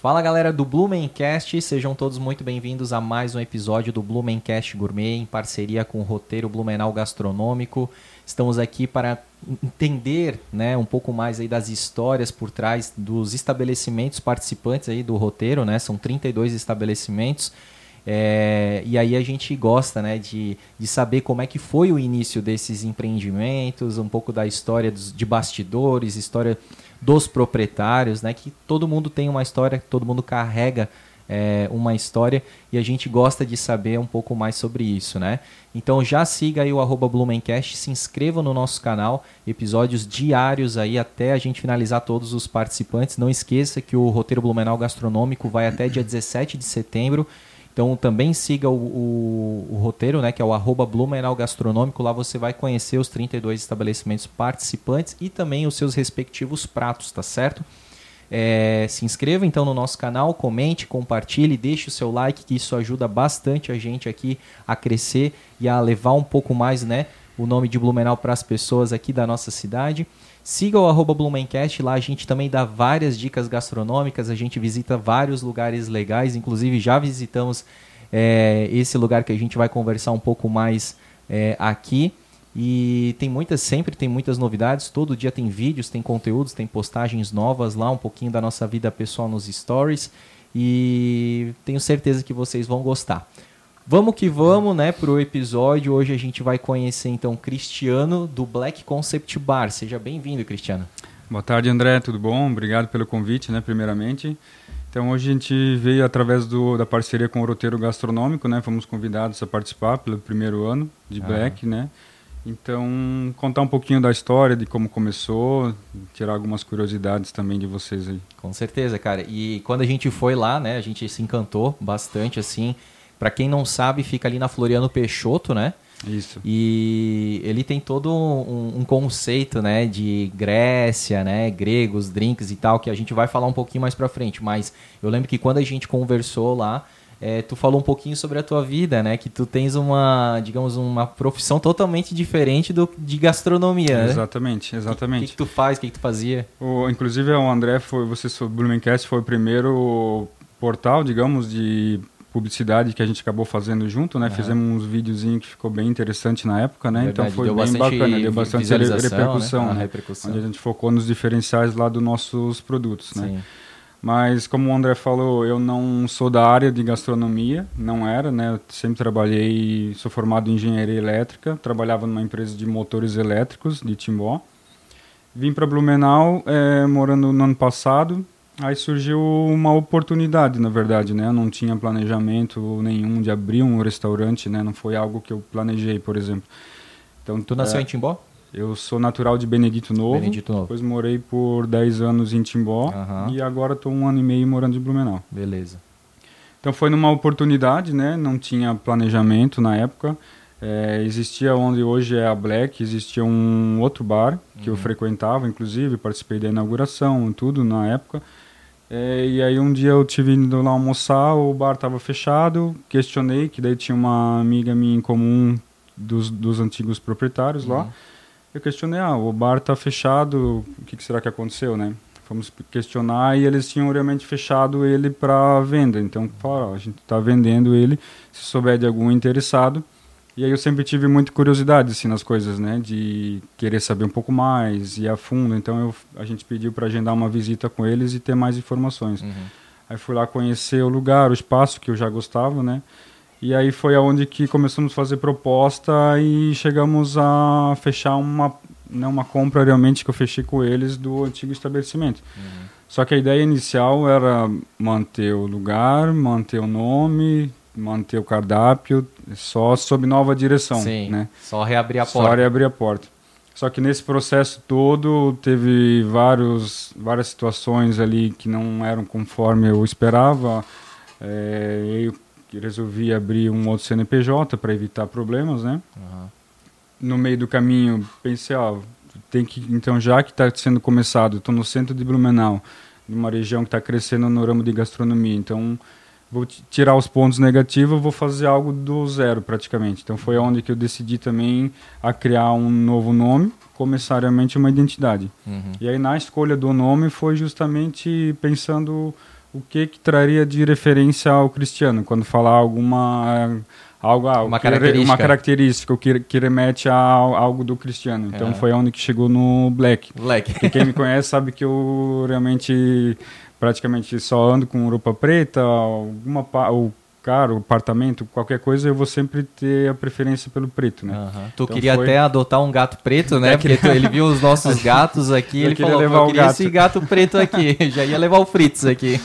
Fala galera do Blumencast, sejam todos muito bem-vindos a mais um episódio do Blumencast Gourmet em parceria com o roteiro Blumenau Gastronômico. Estamos aqui para entender né, um pouco mais aí das histórias por trás dos estabelecimentos participantes aí do roteiro, né? São 32 estabelecimentos. É, e aí a gente gosta né, de, de saber como é que foi o início desses empreendimentos, um pouco da história dos, de bastidores, história dos proprietários, né? Que todo mundo tem uma história, todo mundo carrega é, uma história e a gente gosta de saber um pouco mais sobre isso, né? Então já siga aí o arroba Blumencast, se inscreva no nosso canal, episódios diários aí até a gente finalizar todos os participantes. Não esqueça que o roteiro Blumenau Gastronômico vai até dia 17 de setembro. Então também siga o, o, o, roteiro, né, que é o arroba Blumenau Gastronômico. Lá você vai conhecer os 32 estabelecimentos participantes e também os seus respectivos pratos, tá certo? É, se inscreva então no nosso canal, comente, compartilhe, deixe o seu like, que isso ajuda bastante a gente aqui a crescer e a levar um pouco mais né, o nome de Blumenau para as pessoas aqui da nossa cidade. Siga o arroba Blumencast, lá a gente também dá várias dicas gastronômicas, a gente visita vários lugares legais, inclusive já visitamos é, esse lugar que a gente vai conversar um pouco mais é, aqui. E tem muitas, sempre tem muitas novidades, todo dia tem vídeos, tem conteúdos, tem postagens novas lá, um pouquinho da nossa vida pessoal nos stories. E tenho certeza que vocês vão gostar. Vamos que vamos, né, pro episódio. Hoje a gente vai conhecer então Cristiano do Black Concept Bar. Seja bem-vindo, Cristiano. Boa tarde, André. Tudo bom? Obrigado pelo convite, né, primeiramente. Então hoje a gente veio através do, da parceria com o Roteiro Gastronômico, né? Fomos convidados a participar pelo primeiro ano de Black, ah. né? Então, contar um pouquinho da história, de como começou, tirar algumas curiosidades também de vocês aí. Com certeza, cara. E quando a gente foi lá, né, a gente se encantou bastante, assim, para quem não sabe, fica ali na Floriano Peixoto, né? Isso. E ele tem todo um, um, conceito, né, de Grécia, né, gregos, drinks e tal, que a gente vai falar um pouquinho mais para frente. Mas eu lembro que quando a gente conversou lá, é, tu falou um pouquinho sobre a tua vida, né? Que tu tens uma, digamos, uma profissão totalmente diferente do, de gastronomia, né? Exatamente, exatamente. O que, que, tu faz, o que, que tu fazia? O, inclusive, o André, foi, você, o Blumencast foi o primeiro portal, digamos, de publicidade que a gente acabou fazendo junto, né? Uhum. Fizemos uns videozinhos que ficou bem interessante na época, né? Então, Verdade, então foi bem bacana, deu bastante repercussão, né? né? repercussão. Onde a gente focou nos diferenciais lá dos nossos produtos, né? Sim. Mas como o André falou, eu não sou da área de gastronomia, não era, né? Eu sempre trabalhei, sou formado em engenharia elétrica, trabalhava numa empresa de motores elétricos de Timbó. Vim para Blumenau, é, morando no ano passado, Aí surgiu uma oportunidade, na verdade, né? Eu não tinha planejamento nenhum de abrir um restaurante, né? Não foi algo que eu planejei, por exemplo. Então, tu nasceu é, em Timbó? Eu sou natural de Benedito Novo. Benedito Novo. Depois morei por 10 anos em Timbó. Uhum. E agora estou um ano e meio morando em Blumenau. Beleza. Então foi numa oportunidade, né? Não tinha planejamento na época. É, existia onde hoje é a Black, existia um outro bar que uhum. eu frequentava, inclusive, participei da inauguração, tudo na época. É, e aí um dia eu tive indo lá almoçar, o bar estava fechado, questionei, que daí tinha uma amiga minha em comum dos, dos antigos proprietários uhum. lá. Eu questionei, ah, o bar está fechado, o que, que, será que aconteceu, né? Fomos questionar e eles tinham realmente fechado ele para venda. Então, falaram, a gente está vendendo ele, se souber de algum interessado, e aí eu sempre tive muita curiosidade assim nas coisas, né, de querer saber um pouco mais e a fundo. Então eu, a gente pediu para agendar uma visita com eles e ter mais informações. Uhum. Aí fui lá conhecer o lugar, o espaço que eu já gostava, né? E aí foi aonde que começamos a fazer proposta e chegamos a fechar uma né, uma compra realmente que eu fechei com eles do antigo estabelecimento. Uhum. Só que a ideia inicial era manter o lugar, manter o nome, manter o cardápio só sob nova direção. Sim, né? só reabrir a porta. Só reabrir a porta. Só que nesse processo todo teve vários, várias situações ali que não eram conforme eu esperava. É, eu resolvi abrir um outro CNPJ para evitar problemas, né? Uhum. No meio do caminho pensei, ó, tem que então já que está sendo começado, estou no centro de Blumenau, numa região que está crescendo no ramo de gastronomia, então vou tirar os pontos negativos, vou fazer algo do zero praticamente. Então foi onde que eu decidi também a criar um novo nome, começariamente uma identidade. Uhum. E aí na escolha do nome foi justamente pensando o que que traria de referência ao cristiano quando falar alguma algo, algo uma, que, característica. uma característica que, que remete a algo do cristiano. Então É. foi onde que chegou no Black. Moleque. Porque quem me conhece sabe que eu realmente praticamente só ando com roupa preta, alguma pa- o carro, o apartamento, qualquer coisa, eu vou sempre ter a preferência pelo preto, né? Tu Então queria foi- até adotar um gato preto, né? Porque tu- ele viu os nossos gatos aqui, Eu ele falou, levar eu queria gato." esse gato preto aqui. Já ia levar o Fritz aqui.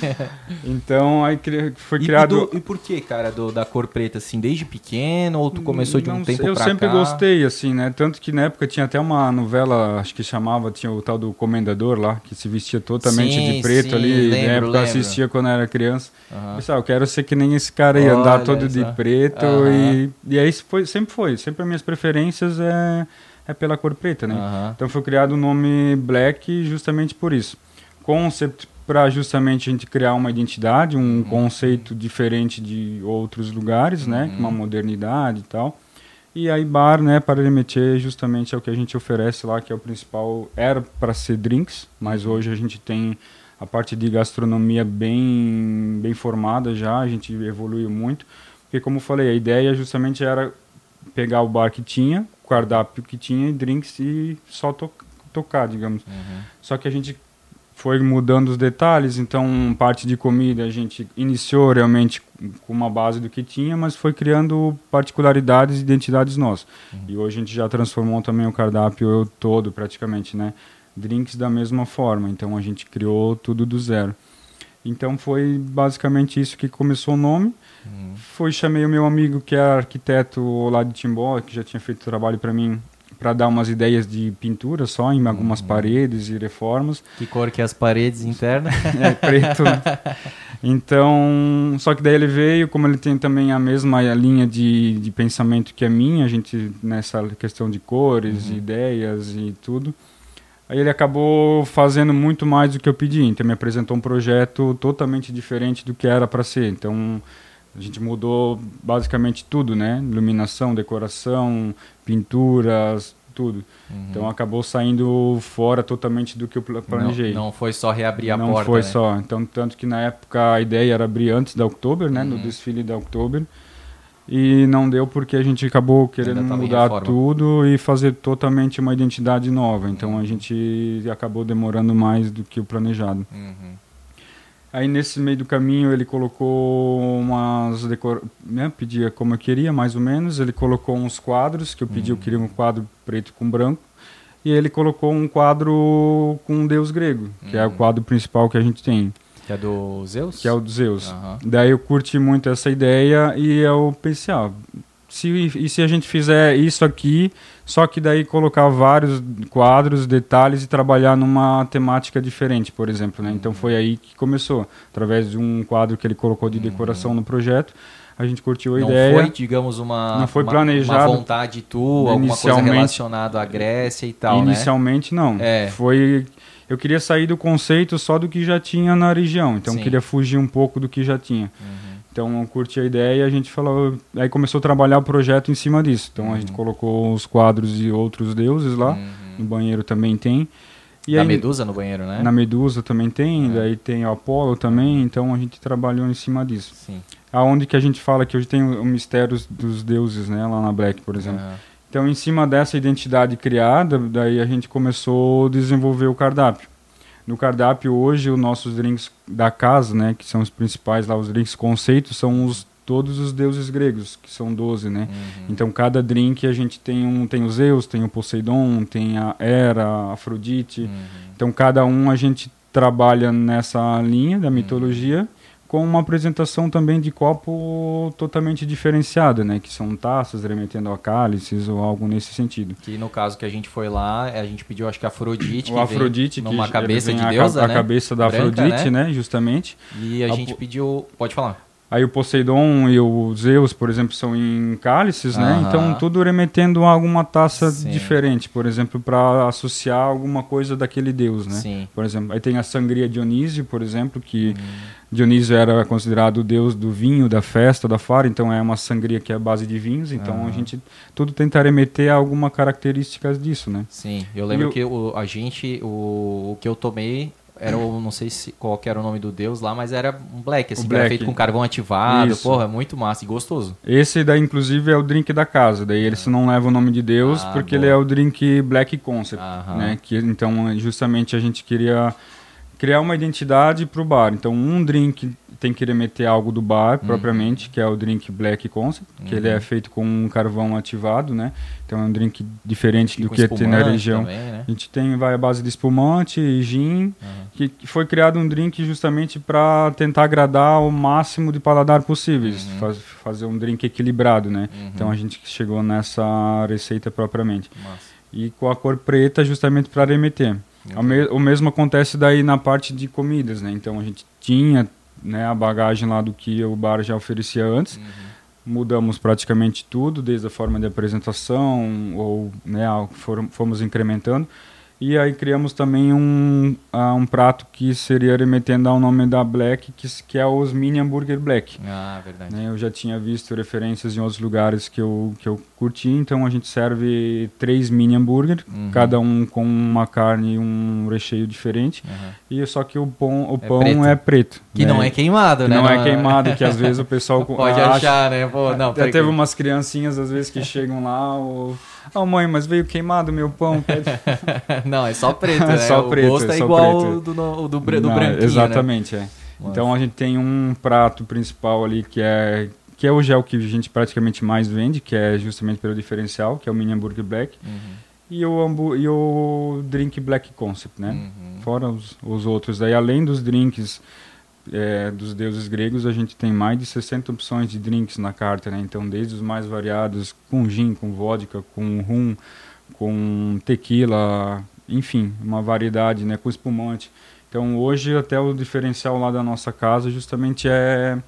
Então aí foi criado E, do- e por que, cara, do- da cor preta, assim, desde pequeno ou tu começou de um Não tempo sei, eu pra sempre gostei assim né tanto que na época tinha até uma novela acho que chamava tinha o tal do comendador lá que se vestia totalmente Sim, de preto sim, ali lembro, na época eu lembro. assistia quando eu era criança. Pessoal, eu quero ser que nem esse cara andar Olha todo de só. preto Aham. e, e aí foi, sempre foi, sempre as minhas preferências é, é pela cor preta, né? Então foi criado o nome Black justamente por isso. Concept para justamente a gente criar uma identidade, um Uhum. conceito diferente de outros lugares, né? Uhum. Uma modernidade e tal. E aí bar, né, para remeter justamente ao que a gente oferece lá, que é o principal, era para ser drinks, mas hoje a gente tem a parte de gastronomia bem bem formada já, a gente evoluiu muito, porque como eu falei, a ideia justamente era pegar o bar que tinha, o cardápio que tinha e drinks e só to tocar, digamos. Uhum. Só que a gente foi mudando os detalhes, então parte de comida a gente iniciou realmente com uma base do que tinha, mas foi criando particularidades e identidades nossas. E hoje a gente já transformou também o cardápio todo praticamente, né? Drinks da mesma forma, então a gente criou tudo do zero. Então foi basicamente isso que começou o nome. Uhum. Foi chamei o meu amigo que é arquiteto lá de Timbó, que já tinha feito trabalho para mim, para dar umas ideias de pintura só em algumas paredes e reformas. Que cor que é as paredes internas? É preto. Então, só que daí ele veio, como ele tem também a mesma linha de, de pensamento que a minha, a gente nessa questão de cores, ideias e tudo. Aí ele acabou fazendo muito mais do que eu pedi, então me apresentou um projeto totalmente diferente do que era para ser. Então, a gente mudou basicamente tudo, né? Iluminação, decoração, pinturas, tudo. Então acabou saindo fora totalmente do que eu pla- planejei. Não, não foi só reabrir a Não porta, foi né? só. Então, tanto que na época a ideia era abrir antes da Oktober, né? No Uhum. desfile da Oktober. E não deu porque a gente acabou querendo mudar tudo e fazer totalmente uma identidade nova. Então Uhum. a gente acabou demorando mais do que o planejado. Uhum. Aí nesse meio do caminho ele colocou umas decor... né, pedia como eu queria, mais ou menos. Ele colocou uns quadros que eu pedi, eu queria um quadro preto com branco. E ele colocou um quadro com um deus grego, que é o Uhum. quadro principal que a gente tem, Que é do Zeus? que é o dos Zeus. Aham. Daí eu curti muito essa ideia e eu pensei, ah, se, e se a gente fizer isso aqui, só que daí colocar vários quadros, detalhes e trabalhar numa temática diferente, por exemplo, né? Então foi aí que começou, através de um quadro que ele colocou de decoração no projeto, a gente curtiu a Não ideia. foi, digamos, uma, Não foi uma- planejado. uma vontade tua, alguma coisa relacionada à Grécia e tal, né? Inicialmente não. É. Foi eu queria sair do conceito só do que já tinha na região, então Sim. queria fugir um pouco do que já tinha. Uhum. Então eu curti a ideia e a gente falou, aí começou a trabalhar o projeto em cima disso. Então a gente colocou os quadros de outros deuses lá, Uhum. no banheiro também tem. E da aí, Medusa no banheiro, né? na Medusa também tem, É. daí tem o Apolo também, então a gente trabalhou em cima disso. Sim. Aonde que a gente fala que hoje tem o, o mistério dos deuses, né, lá na Black, por exemplo. Aham. Então, em cima dessa identidade criada, daí a gente começou a desenvolver o cardápio. No cardápio hoje, os nossos drinks da casa, né, que são os principais lá, os drinks conceitos, são os todos os deuses gregos, que são 12, né? Uhum. Então, cada drink a gente tem um, tem o Zeus, tem o Poseidon, tem a Hera, a Afrodite. Uhum. Então, cada um a gente trabalha nessa linha Uhum. da mitologia com uma apresentação também de copo totalmente diferenciada, né? Que são taças remetendo a cálices ou algo nesse sentido. Que no caso que a gente foi lá, a gente pediu, acho que a Afrodite. o que Afrodite, vem que numa cabeça de a, deusa, a né? cabeça da Branca, Afrodite, né? né? Justamente. E a, A gente pediu. Pode falar. Aí o Poseidon e o Zeus, por exemplo, são em cálices, né? Aham. Então tudo remetendo a alguma taça Sim. diferente, por exemplo, para associar alguma coisa daquele deus, né? Sim. Por exemplo, aí tem a sangria Dionísio, por exemplo, que Uhum. Dionísio era considerado o deus do vinho, da festa, da fara, então é uma sangria que é a base de vinhos, então Aham. a gente tudo tenta remeter a alguma características disso, né? Sim. Eu lembro que o, a gente, o, o que eu tomei era o, não sei se qual que era o nome do deus lá, mas era um black, assim, que era black. feito com carvão ativado. Isso. Porra, muito massa e gostoso. Esse daí, inclusive, é o drink da casa. Daí ele não leva o nome de Deus, Ah, porque boa. ele é o drink Black Concept. Aham. Né? Que, então, justamente, a gente queria criar uma identidade para o bar. Então, um drink tem que remeter algo do bar, Uhum. propriamente, que é o drink Black Concept, que ele é feito com um carvão ativado, né? Então, é um drink diferente do com que tem na região. também, né? A gente tem vai à base de espumante e gin, que, que foi criado um drink justamente para tentar agradar o máximo de paladar possíveis, Uhum. faz- fazer um drink equilibrado, né? Então a gente chegou nessa receita propriamente. E com a cor preta justamente para remeter. O, me- o mesmo acontece daí na parte de comidas, né? Então a gente tinha né, a bagagem lá do que o bar já oferecia antes. Uhum. Mudamos praticamente tudo, desde a forma de apresentação, ou né, fomos incrementando. E aí criamos também um, ah, um prato que seria remetendo ao nome da Black, que, que é os Mini Hambúrguer Black. Ah, verdade. né? Eu já tinha visto referências em outros lugares que eu, que eu curti, então a gente serve três mini hambúrguer, Uhum. cada um com uma carne e um recheio diferente. Uhum. E só que o pão, o É pão preto. é preto. Que né? não é queimado, Que né? não é queimado, que às vezes o pessoal Pode acha- achar, né? Pô, não, até teve umas criancinhas às vezes que chegam lá, ou... Ah, mãe, mas veio queimado meu pão. pede-" não, é só preto, né? Só o preto, gosto é igual preto. do, no- do, do Não, branquinho, né? Exatamente, é. Então a gente tem um prato principal ali que é que é o gel que a gente praticamente mais vende, que é justamente pelo diferencial, que é o mini hambúrguer black, Uhum, e o e o drink black concept, né? uhum. Fora os, os outros aí, além dos drinks é, dos deuses gregos, a gente tem mais de 60 opções de drinks na carta, né? Então, desde os mais variados, com gin, com vodka, com rum, com tequila, enfim, uma variedade, né? Com espumante. Então, hoje, até o diferencial lá da nossa casa justamente é,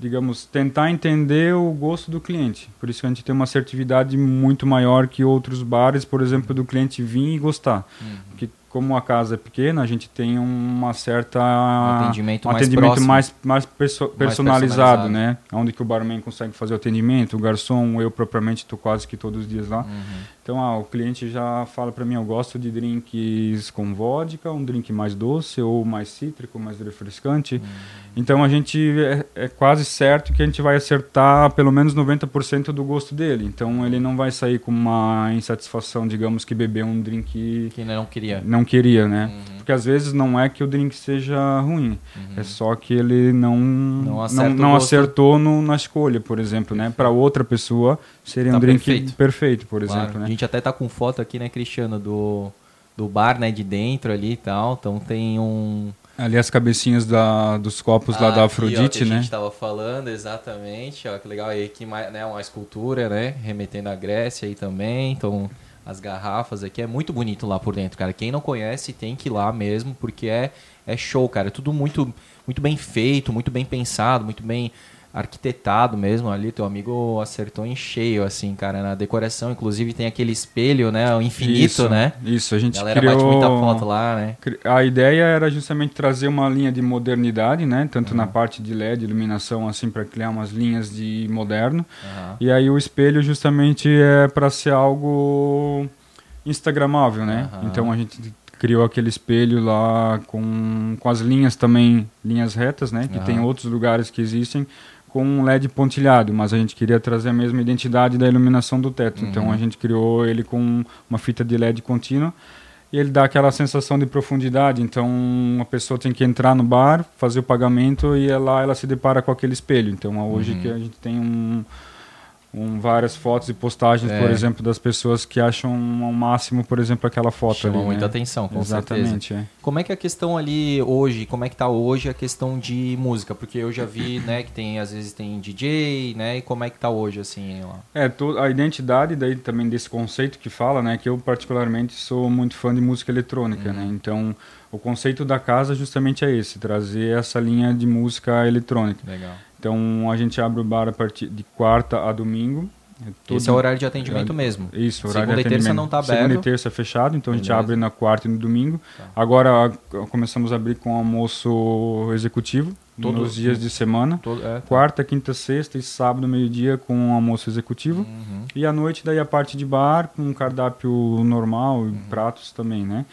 digamos, tentar entender o gosto do cliente. Por isso que a gente tem uma assertividade muito maior que outros bares, por exemplo, do cliente vir e gostar. Uhum. Porque como a casa é pequena, a gente tem uma certa Um atendimento um mais atendimento próximo. mais, mais perso- personalizado, personalizado. né? Onde que o barman consegue fazer o atendimento, o garçom, eu propriamente estou quase que todos os dias lá. Uhum. Então, ah, o cliente já fala para mim, eu gosto de drinks com vodka, um drink mais doce ou mais cítrico, mais refrescante. Uhum. Então, a gente é, é quase certo que a gente vai acertar pelo menos 90% do gosto dele. Então, ele não vai sair com uma insatisfação, digamos, que bebeu um drink Que não queria. não queria, né? Uhum. Porque às vezes não é que o drink seja ruim, Uhum. é só que ele não Não não, não acertou no, na escolha, por exemplo, né? Para outra pessoa seria Tá um drink perfeito. perfeito, por Claro. exemplo, A né? gente até tá com foto aqui, né, Cristiano, do, do bar, né, de dentro ali e tal. Então tem um... Ali as cabecinhas da, dos copos lá Ah, da aqui, ó, Afrodite, que A né? gente tava falando, exatamente. Ó, que legal aí, que né, uma escultura, né, remetendo à Grécia aí também. Então, as garrafas aqui é muito bonito lá por dentro, cara. Quem não conhece tem que ir lá mesmo, porque é, é show, cara. É tudo muito, muito bem feito, muito bem pensado, muito bem arquitetado mesmo ali. Teu amigo acertou em cheio, assim, cara, na decoração. Inclusive tem aquele espelho, né, o infinito, isso, né? Isso, a A gente galera criou... bate muita foto lá, né? A ideia era justamente trazer uma linha de modernidade, né? Tanto Uhum. na parte de LED, iluminação, assim, para criar umas linhas de moderno. Aham. E aí o espelho justamente é para ser algo instagramável, né? Aham. Então a gente criou aquele espelho lá com, com as linhas também, linhas retas, né? Que tem outros lugares que existem com um LED pontilhado, mas a gente queria trazer a mesma identidade da iluminação do teto. Então Uhum. a gente criou ele com uma fita de LED contínua e ele dá aquela sensação de profundidade. Então a pessoa tem que entrar no bar, fazer o pagamento e é lá ela se depara com aquele espelho. Então é hoje Uhum. que a gente tem um, um, várias fotos e postagens, É. por exemplo, das pessoas que acham ao máximo, por exemplo, aquela foto Chama ali. muita né? atenção, com certeza. Exatamente, é. Como é que é a questão ali hoje, como é que tá hoje a questão de música? Porque eu já vi, né, que tem, às vezes tem DJ, né, e como é que tá hoje, assim, lá? É, to- a identidade daí também desse conceito que fala, né, que eu particularmente sou muito fã de música eletrônica, né, então o conceito da casa justamente é esse, trazer essa linha de música eletrônica. Legal. Então a gente abre o bar a partir de quarta a domingo. É Esse é o horário de atendimento mesmo. Isso, horário Segunda de e terça atendimento. não tá Segunda e aberto. terça é fechado, então a gente Beleza. abre na quarta e no domingo. Tá. Agora começamos a abrir com almoço executivo Todo- nos dias de semana. Todo, é, tá. Quarta, quinta, sexta e sábado, meio-dia, com almoço executivo. Uhum. E à noite, daí a parte de bar, com um cardápio normal Uhum. e pratos também, né?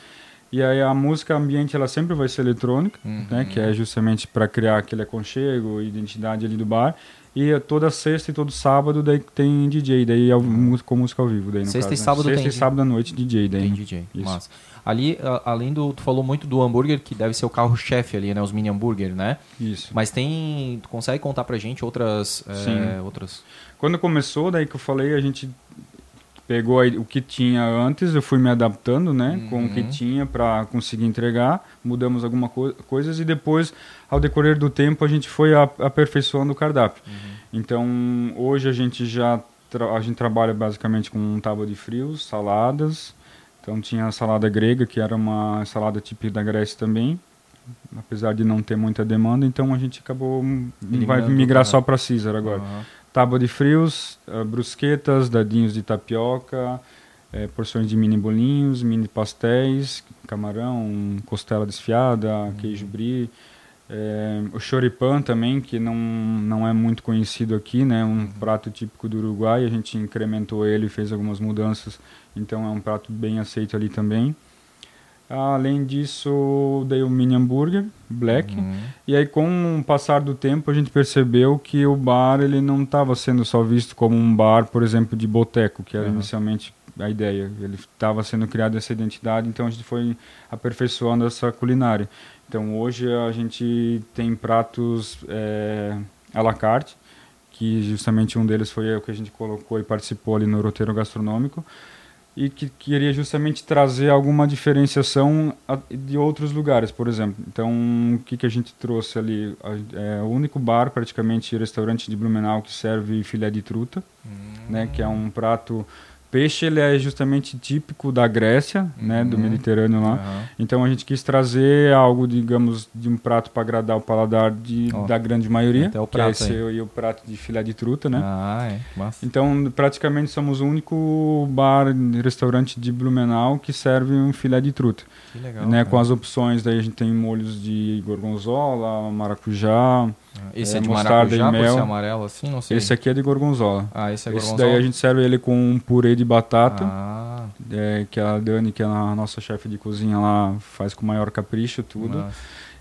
E aí a música ambiente ela sempre vai ser eletrônica, Uhum. né, que é justamente para criar aquele aconchego, identidade ali do bar. E toda sexta e todo sábado daí tem DJ, daí é música com música ao vivo daí no Sexta caso, e né? sábado Sexta tem e sábado à noite DJ daí. Tem? DJ. Isso. Massa. Ali, a- além do. Tu falou muito do hambúrguer, que deve ser o carro-chefe ali, né? Os mini hambúrguer, né? Isso. Mas tem. Tu consegue contar pra gente outras. é, Sim. outras. Quando começou, daí que eu falei, a gente pegou aí o que tinha antes, eu fui me adaptando, né, com o que Uhum. tinha para conseguir entregar, mudamos algumas co coisas e depois, ao decorrer do tempo, a gente foi aperfeiçoando o cardápio. Então, hoje a gente já a gente trabalha basicamente com um tábua de frios, saladas. Então tinha a salada grega, que era uma salada típica da Grécia também, apesar de não ter muita demanda, então a gente acabou vai Eliminando migrar só para Caesar agora. Aham. Tábua de frios, eh, brusquetas, dadinhos de tapioca, eh, porções de mini bolinhos, mini pastéis, camarão, costela desfiada, queijo brie. eh, o choripan também, que não, não é muito conhecido aqui, né? Um prato típico do Uruguai. A gente incrementou ele, fez algumas mudanças, então é um prato bem aceito ali também. Além disso, dei o mini hambúrguer, black. Uhum. E aí, com o passar do tempo, a gente percebeu que o bar ele não estava sendo só visto como um bar, por exemplo, de boteco, que era Uhum. inicialmente a ideia. Ele estava sendo criada essa identidade, então a gente foi aperfeiçoando essa culinária. Então, hoje a gente tem pratos é, à la carte, que justamente um deles foi o que a gente colocou e participou ali no roteiro gastronômico e que queria justamente trazer alguma diferenciação de outros lugares, por exemplo. Então, o que, que a gente trouxe ali? É o único bar, praticamente, restaurante de Blumenau que serve filé de truta, né, que é um prato... Peixe, ele é justamente típico da Grécia, né, do Uhum. Mediterrâneo lá. Aham. Então a gente quis trazer algo, digamos, de um prato para agradar o paladar de, Ó, da grande maioria, até o que é prato esse e o prato de filé de truta, né? Ah, é. Massa. Então, praticamente somos o único bar restaurante de Blumenau que serve um filé de truta, Que legal. né? cara. Com as opções, daí a gente tem molhos de gorgonzola, maracujá. Esse é, é, de maracujá, mel. amarelo assim? Não sei. Esse aqui é de gorgonzola. Ah, esse é Esse gorgonzola? daí a gente serve ele com um purê de batata, Ah, é, que a Dani, que é a nossa chefe de cozinha lá, faz com maior capricho tudo. massa.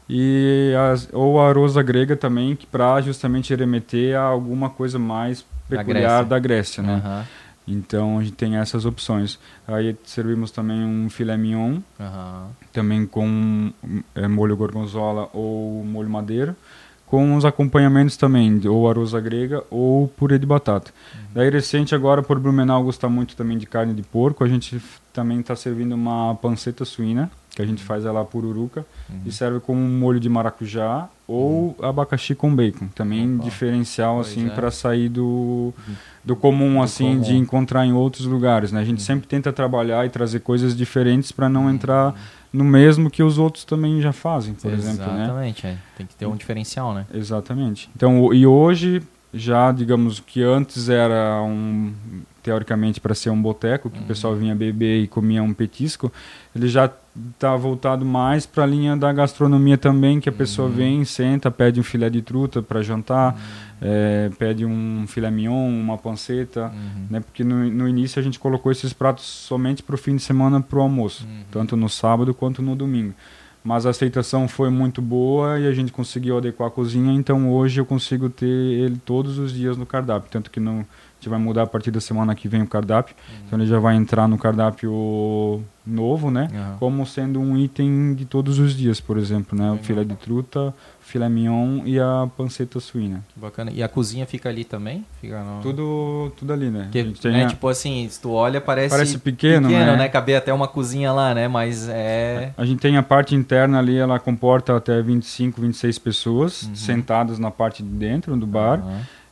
E as, ou a rosa grega também, que para justamente remeter a alguma coisa mais Da peculiar Grécia. da Grécia, né? Aham, Então a gente tem essas opções. Aí servimos também um filé mignon, aham. também com é, molho gorgonzola ou molho madeira, com os acompanhamentos também, ou a rosa grega ou purê de batata. Daí recente agora, por Blumenau gostar muito também de carne de porco, a gente também está servindo uma panceta suína, que a gente faz ela pururuca, e serve com um molho de maracujá ou abacaxi com bacon. Também Opa. diferencial Pois assim é. para sair do, do comum assim comum. de encontrar em outros lugares, né? A gente sempre tenta trabalhar e trazer coisas diferentes para não entrar no mesmo que os outros também já fazem, por exemplo, né? Exatamente, é. Tem que ter um diferencial, né? Exatamente. Então, e hoje, já, digamos que antes era um, teoricamente, para ser um boteco, que o pessoal vinha beber e comia um petisco, ele já está voltado mais para a linha da gastronomia também, que a pessoa vem, senta, pede um filé de truta para jantar, eh, pede um filé mignon, uma panceta, Uhum. né? Porque no, no início a gente colocou esses pratos somente para o fim de semana para o almoço, tanto no sábado quanto no domingo. Mas a aceitação foi muito boa e a gente conseguiu adequar a cozinha, então hoje eu consigo ter ele todos os dias no cardápio. Tanto que não, gente vai mudar a partir da semana que vem o cardápio, então ele já vai entrar no cardápio novo, né? Aham. Como sendo um item de todos os dias, por exemplo, né? O filé de truta, filé mignon e a panceta suína. Que bacana. E a cozinha fica ali também? Fica no... Tudo, tudo ali, né? Gente tem né, tipo assim, se tu olha, parece, Parece pequeno, né? Caber até uma cozinha lá, né? Mas é... A gente tem a parte interna ali, ela comporta até 25, 26 pessoas Uhum. sentadas na parte de dentro do bar.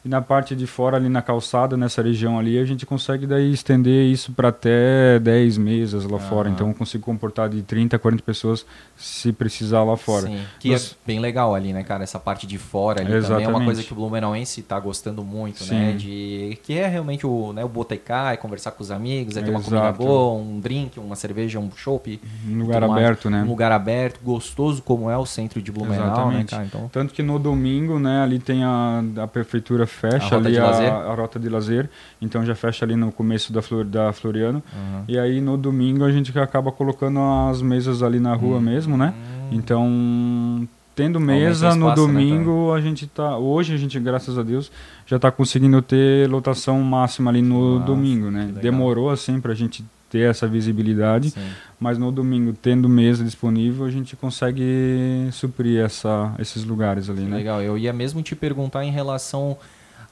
E na parte de fora, ali na calçada, nessa região ali, a gente consegue daí estender isso para até 10 mesas lá fora. Aham. Então eu consigo comportar de 30 a 40 pessoas se precisar lá fora. Sim, que é bem legal ali, né, cara? Essa parte de fora ali também é uma Exatamente. coisa que o Blumenauense tá gostando muito, Sim. né? De, que é realmente o, né, o botecar, é conversar com os amigos, é ter uma Exato. comida boa, um drink, uma cerveja, um chopp. Um lugar aberto, né? Um lugar aberto, gostoso como é o centro de Blumenau, Exatamente. né, cara? Então, Tanto que no domingo, né, ali tem a, a prefeitura fecha a ali a, a, rota de lazer, então já fecha ali no começo da, Flor, da Floriano. Uhum. E aí no domingo a gente acaba colocando as mesas ali na rua uhum. mesmo, né? Então tendo mesa espaço, no né, domingo, né, a gente tá. Hoje a gente, graças a Deus, já está conseguindo ter lotação máxima ali no Nossa, domingo, né? Demorou assim para a gente ter essa visibilidade, Sim. mas no domingo, tendo mesa disponível, a gente consegue suprir essa, esses lugares ali, né? Legal. Eu ia mesmo te perguntar em relação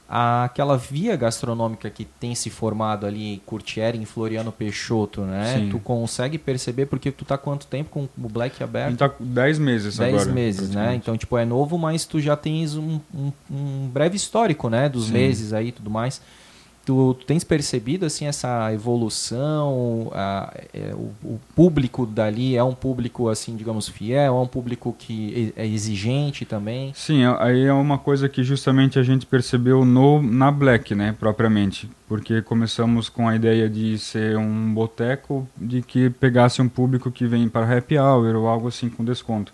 aquela via gastronômica que tem se formado ali, Curtieri, em Floriano Peixoto, né? Sim. Tu consegue perceber porque tu tá quanto tempo com o Black aberto? A gente tá 10 meses 10 agora. 10 meses, né? Então, tipo, é novo, mas tu já tens um, um, um breve histórico, né? Dos Sim. meses aí e tudo mais. Tu, tu, tens percebido assim essa evolução? A, é, o, o, público dali é um público assim, digamos, fiel? É um público que é exigente também? Sim, aí é uma coisa que justamente a gente percebeu no na Black, né, propriamente, porque começamos com a ideia de ser um boteco de que pegasse um público que vem para happy hour ou algo assim com desconto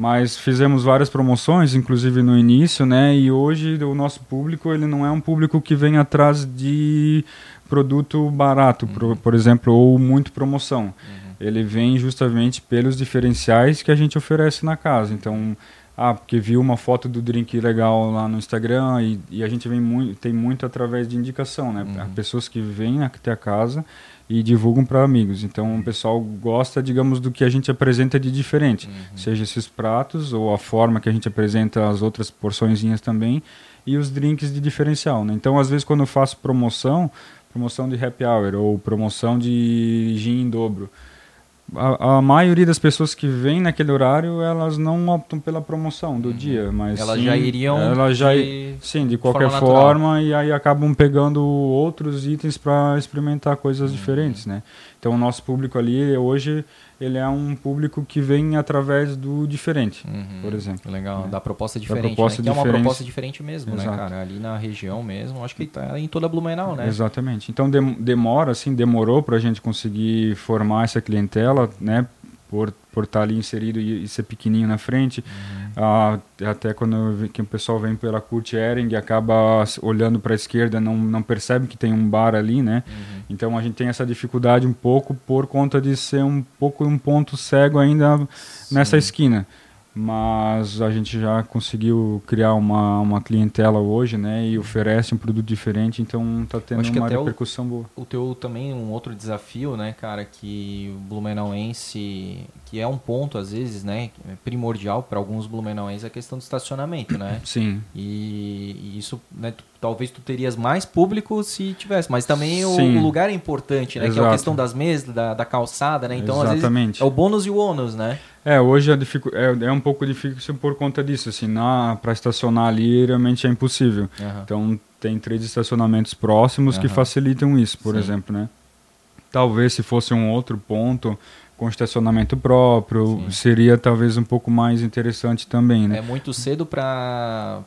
mas fizemos várias promoções, inclusive no início, né? E hoje o nosso público ele não é um público que vem atrás de produto barato, uhum. por, por, exemplo, ou muito promoção. Uhum. Ele vem justamente pelos diferenciais que a gente oferece na casa. Então, ah, porque viu uma foto do drink legal lá no Instagram e, e a gente vem muito, tem muito através de indicação, né? Uhum. Pessoas que vêm até a casa e divulgam para amigos. Então o pessoal gosta, digamos, do que a gente apresenta de diferente, uhum. seja esses pratos ou a forma que a gente apresenta as outras porçõezinhas também e os drinks de diferencial. Né? Então às vezes quando eu faço promoção, promoção de happy hour ou promoção de gin em dobro, a, a, maioria das pessoas que vêm naquele horário elas não optam pela promoção do uhum. dia mas elas sim, já iriam elas já de sim de qualquer forma, forma e aí acabam pegando outros itens para experimentar coisas uhum. diferentes né então o nosso público ali hoje ele é um público que vem através do diferente, uhum, por exemplo. Legal, né? da proposta diferente, da proposta né? que é uma proposta diferente mesmo, né, Exato. né, cara? Ali na região mesmo, acho que está em toda a Blumenau, né? Exatamente. Então demora, assim, demorou para a gente conseguir formar essa clientela, né? por, por estar tá ali inserido e, e ser pequenininho na frente. Uhum. Ah, até quando que o pessoal vem pela Kurt Ehring acaba olhando para a esquerda, não, não percebe que tem um bar ali, né? Uhum. Então a gente tem essa dificuldade um pouco por conta de ser um pouco um ponto cego ainda Sim. nessa esquina mas a gente já conseguiu criar uma, uma clientela hoje, né, e oferece um produto diferente, então está tendo uma repercussão o, boa. O teu também um outro desafio, né, cara, que o Blumenauense, que é um ponto às vezes, né, primordial para alguns Blumenauenses é a questão do estacionamento, né? Sim. E, e isso, né, tu, talvez tu terias mais público se tivesse, mas também o, o, lugar é importante, né, Exato. que é a questão das mesas, da, da calçada, né? Então Exatamente. às vezes é o bônus e o ônus, né? É, hoje é, é, é, um pouco difícil por conta disso, assim, para estacionar ali realmente é impossível. Uhum. Então tem três estacionamentos próximos uhum. que facilitam isso, por Sim. exemplo, né? Talvez se fosse um outro ponto com estacionamento próprio, Sim. seria talvez um pouco mais interessante também, né? É muito cedo para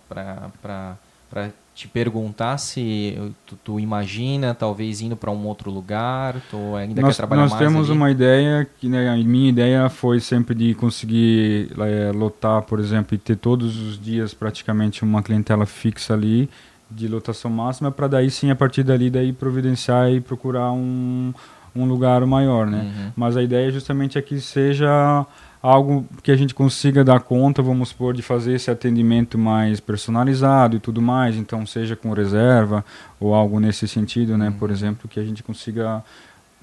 te perguntar se tu, tu imagina talvez indo para um outro lugar, tu ainda nós, quer trabalhar nós mais Nós temos ali? uma ideia, que né, a minha ideia foi sempre de conseguir é, lotar, por exemplo, e ter todos os dias praticamente uma clientela fixa ali de lotação máxima para daí sim a partir dali daí providenciar e procurar um, um lugar maior, né? Uhum. Mas a ideia justamente é que seja algo que a gente consiga dar conta, vamos supor, de fazer esse atendimento mais personalizado e tudo mais, então seja com reserva ou algo nesse sentido, né? Uhum. Por exemplo, que a gente consiga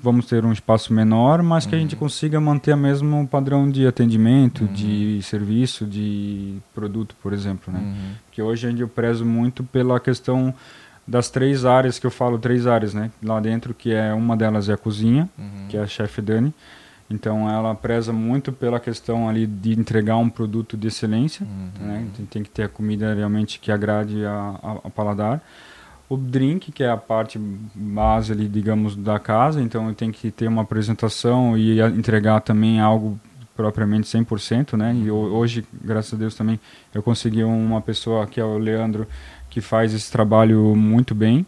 vamos ter um espaço menor, mas que a gente uhum. consiga manter o mesmo padrão de atendimento, uhum. de serviço, de produto, por exemplo, né? Uhum. Que hoje eu prezo muito pela questão das três áreas que eu falo, três áreas, né? Lá dentro, que é uma delas é a cozinha, uhum. que é a chefe Dani. Então ela preza muito pela questão ali de entregar um produto de excelência, uhum. né? Tem, tem, que ter a comida realmente que agrade a, a, a, paladar. O drink, que é a parte base ali, digamos, da casa, então tem que ter uma apresentação e entregar também algo propriamente 100%, né? E hoje, graças a Deus também, eu consegui uma pessoa que é o Leandro, que faz esse trabalho muito bem.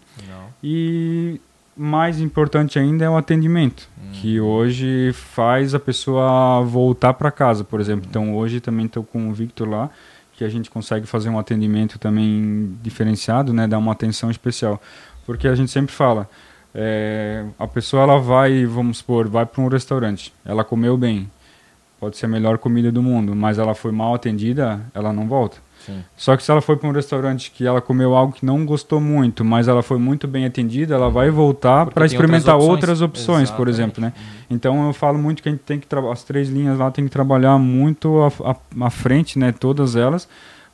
E mais importante ainda é o atendimento, hum. que hoje faz a pessoa voltar para casa, por exemplo. Então hoje também estou com o Victor lá, que a gente consegue fazer um atendimento também diferenciado, né? Dar uma atenção especial. Porque a gente sempre fala, é, a pessoa ela vai, vamos supor, vai para um restaurante, ela comeu bem, pode ser a melhor comida do mundo, mas ela foi mal atendida, ela não volta. Sim. Só que se ela foi para um restaurante que ela comeu algo que não gostou muito, mas ela foi muito bem atendida, ela vai voltar para experimentar outras opções, outras opções por exemplo, né? Uhum. Então eu falo muito que a gente tem que as três linhas lá tem que trabalhar muito à frente, né? Todas elas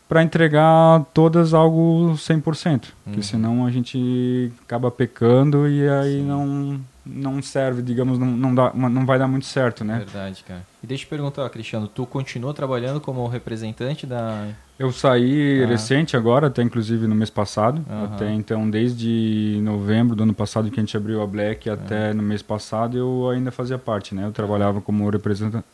para entregar todas algo 100%, uhum. porque senão a gente acaba pecando e aí Sim. não não serve, digamos, não, não, dá, não vai dar muito certo, né? Verdade, cara. E deixa eu te perguntar, Cristiano, tu continua trabalhando como representante da... Eu saí ah. recente agora, até inclusive no mês passado, uhum. até então desde novembro do ano passado que a gente abriu a Black até no mês passado eu ainda fazia parte, né? Eu trabalhava como representante,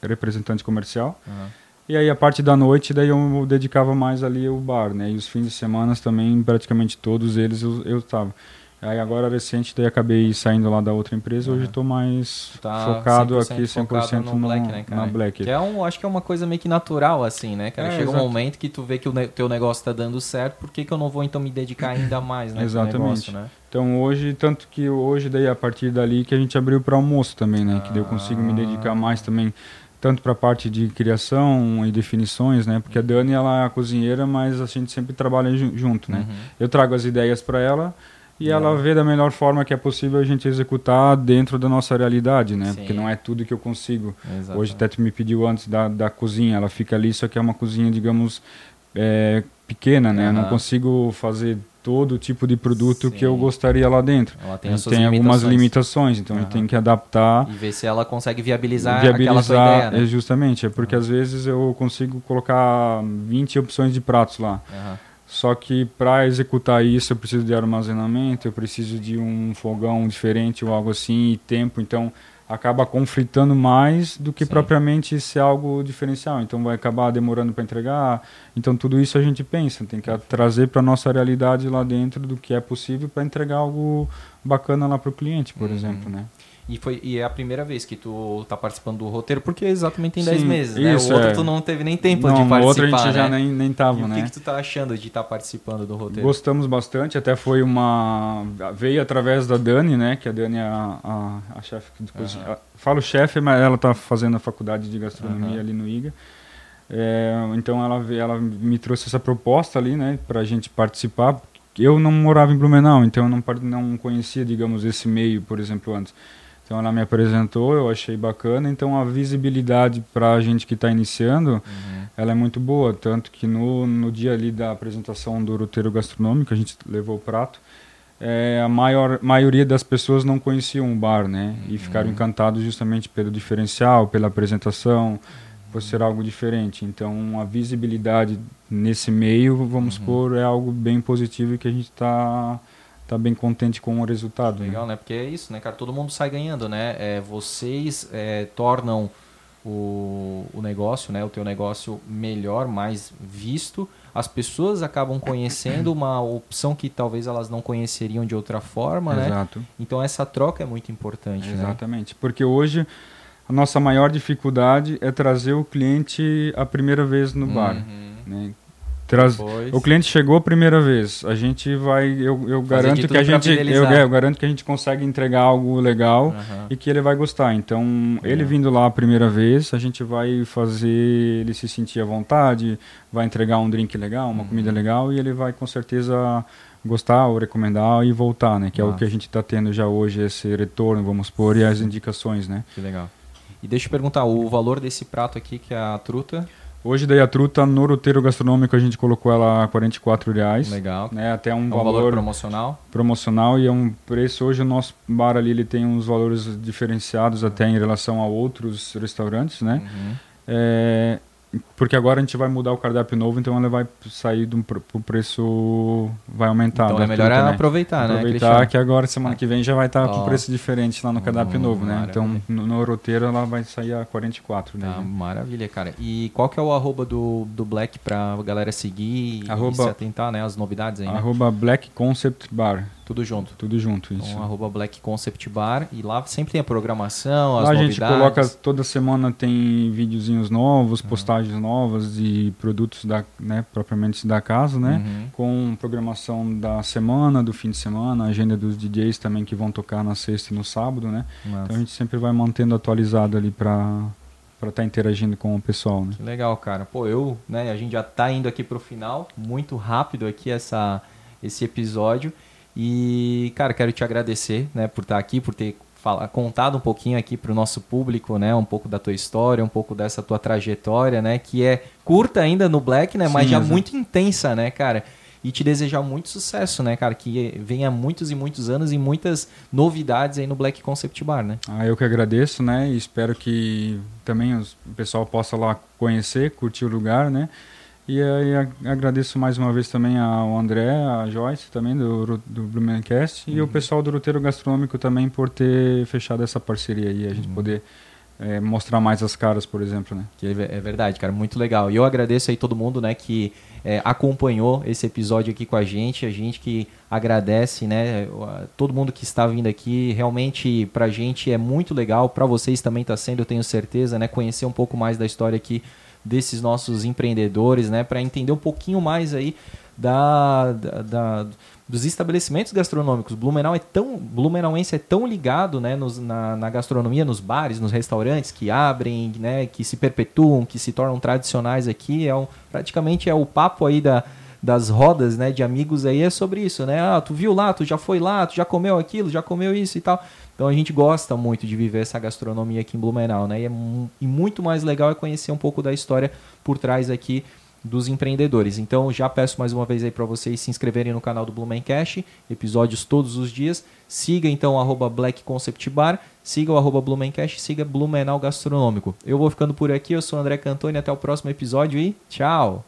representante comercial. Uhum. E aí a parte da noite, daí eu dedicava mais ali ao bar, né? E os fins de semana também, praticamente todos eles eu estava. Aí agora recente, daí acabei saindo lá da outra empresa, uhum. hoje estou mais tá focado 100% aqui 100% focado no, no Black, né, na Black. Que é um, acho que é uma coisa meio que natural assim, né, cara? É, Chega exato. um momento que tu vê que o teu negócio está dando certo, por que, que eu não vou então me dedicar ainda mais, né, Exatamente. Negócio, né? Então hoje, tanto que hoje daí a partir dali que a gente abriu para almoço também, né, ah. que daí eu consigo me dedicar mais também tanto para a parte de criação e definições, né? Porque a Dani ela é a cozinheira, mas a gente sempre trabalha junto, né? Uhum. Eu trago as ideias para ela e ela vê da melhor forma que é possível a gente executar dentro da nossa realidade, né? Sim. Porque não é tudo que eu consigo. Exatamente. Hoje até tu me pediu antes da, da cozinha, ela fica ali, só que é uma cozinha, digamos, é, pequena, né? Uhum. Eu não consigo fazer todo tipo de produto Sim. que eu gostaria lá dentro. Ela tem, tem algumas limitações, então uhum. a gente tem que adaptar. E ver se ela consegue viabilizar, viabilizar ideia, né? é justamente, é porque uhum. às vezes eu consigo colocar 20 opções de pratos lá. Uhum. Só que para executar isso eu preciso de armazenamento, eu preciso de um fogão diferente ou algo assim, e tempo, então acaba conflitando mais do que Sim. propriamente ser algo diferencial. Então vai acabar demorando para entregar. Então tudo isso a gente pensa, tem que trazer para nossa realidade lá dentro do que é possível para entregar algo bacana lá para o cliente, por uhum. exemplo, né? E, foi, e é a primeira vez que tu tá participando do roteiro, porque exatamente tem 10 meses, né? Isso, o outro é. tu não teve nem tempo não, de participar, o outro a gente né? já nem, nem tava, e né? o que, que tu tá achando de estar tá participando do roteiro? Gostamos bastante, até foi uma... Veio através da Dani, né? Que a Dani é a, a, a chefe de cozinha. Uhum. Falo chefe, mas ela tá fazendo a faculdade de gastronomia uhum. ali no IGA. É, então ela, ela me trouxe essa proposta ali, né? Pra gente participar. Eu não morava em Blumenau, então eu não, não conhecia, digamos, esse meio, por exemplo, antes. Então ela me apresentou, eu achei bacana. Então a visibilidade para a gente que está iniciando, uhum. ela é muito boa. Tanto que no, no dia ali da apresentação do roteiro gastronômico, a gente levou o prato. É, a maior maioria das pessoas não conheciam o bar, né? Uhum. E ficaram encantados justamente pelo diferencial, pela apresentação, por ser algo diferente. Então a visibilidade nesse meio, vamos uhum. supor, é algo bem positivo que a gente está tá bem contente com o resultado. Né? Legal, né? né? Porque é isso, né, cara? Todo mundo sai ganhando, né? É, vocês é, tornam o, o negócio, né? O teu negócio melhor, mais visto. As pessoas acabam conhecendo uma opção que talvez elas não conheceriam de outra forma, né? Exato. né? Então essa troca é muito importante, né? Exatamente. Né? Porque hoje a nossa maior dificuldade é trazer o cliente a primeira vez no uhum. bar. Né? Traz... O cliente chegou a primeira vez. A gente vai. Eu, eu garanto que a gente. Eu, eu, garanto que a gente consegue entregar algo legal uhum. e que ele vai gostar. Então, uhum. ele vindo lá a primeira vez, a gente vai fazer ele se sentir à vontade, vai entregar um drink legal, uma uhum. comida legal e ele vai com certeza gostar ou recomendar e voltar, né? Que é o que a gente está tendo já hoje, esse retorno, vamos pôr, e as indicações, né? Que legal. E deixa eu perguntar, o valor desse prato aqui, que é a truta. Hoje daí a truta no roteiro gastronômico a gente colocou ela a 44 reais. Legal. Né, até um, é um valor, valor, promocional. Promocional e é um preço hoje o nosso bar ali ele tem uns valores diferenciados até em relação a outros restaurantes, né? Uhum. É, porque agora a gente vai mudar o cardápio novo, então ela vai sair do o preço vai aumentar. Então é melhor né? aproveitar, né? Aproveitar que agora semana que vem já vai estar oh. com preço diferente lá no cardápio novo, né? Então no, no, roteiro ela vai sair a 44, né? Tá, maravilha, cara. E qual que é o arroba do, do Black pra galera seguir arroba, e se atentar, né? As novidades aí, né? Arroba Black Concept Bar. Tudo junto. Tudo junto, isso. Então, arroba Black Concept Bar. E lá sempre tem a programação, as lá novidades. a gente coloca, toda semana tem videozinhos novos, postagens novas e produtos da, né, propriamente da casa, né? Uhum. Com programação da semana, do fim de semana, agenda dos DJs também que vão tocar na sexta e no sábado, né? Nossa. Então a gente sempre vai mantendo atualizado ali para para estar tá interagindo com o pessoal, né? Que legal, cara. Pô, eu, né, a gente já está indo aqui para o final, muito rápido aqui essa esse episódio. E, cara, quero te agradecer, né, por estar tá aqui, por ter fala, contado um pouquinho aqui para o nosso público, né, um pouco da tua história, um pouco dessa tua trajetória, né, que é curta ainda no Black, né, Sim, mas já muito intensa, né, cara. E te desejar muito sucesso, né, cara, que venha muitos e muitos anos e muitas novidades aí no Black Concept Bar, né. Ah, eu que agradeço, né, e espero que também o pessoal possa lá conhecer, curtir o lugar, né. E aí agradeço mais uma vez também ao André, a Joyce também do, do Blumencast uhum. e o uhum. pessoal do Roteiro Gastronômico também por ter fechado essa parceria aí, a gente uhum. poder é, mostrar mais as caras, por exemplo, né? Que é, é verdade, cara, muito legal. E eu agradeço aí todo mundo, né, que é, acompanhou esse episódio aqui com a gente, a gente que agradece, né, todo mundo que está vindo aqui, realmente pra gente é muito legal, para vocês também está sendo, eu tenho certeza, né, conhecer um pouco mais da história aqui desses nossos empreendedores, né, para entender um pouquinho mais aí da, da, da, dos estabelecimentos gastronômicos. Blumenau é tão blumenauense é tão ligado, né, nos, na, na, gastronomia, nos bares, nos restaurantes que abrem, né, que se perpetuam, que se tornam tradicionais aqui. É um, praticamente é o papo aí da das rodas, né, de amigos aí é sobre isso, né? Ah, tu viu lá, tu já foi lá, tu já comeu aquilo, já comeu isso e tal. Então a gente gosta muito de viver essa gastronomia aqui em Blumenau, né? E, é, e muito mais legal é conhecer um pouco da história por trás aqui dos empreendedores. Então já peço mais uma vez aí para vocês se inscreverem no canal do Blumencast, episódios todos os dias. Siga então arroba Black Concept Bar, siga o arroba Blumencast, siga Blumenau Gastronômico. Eu vou ficando por aqui, eu sou o André Cantoni, até o próximo episódio e tchau!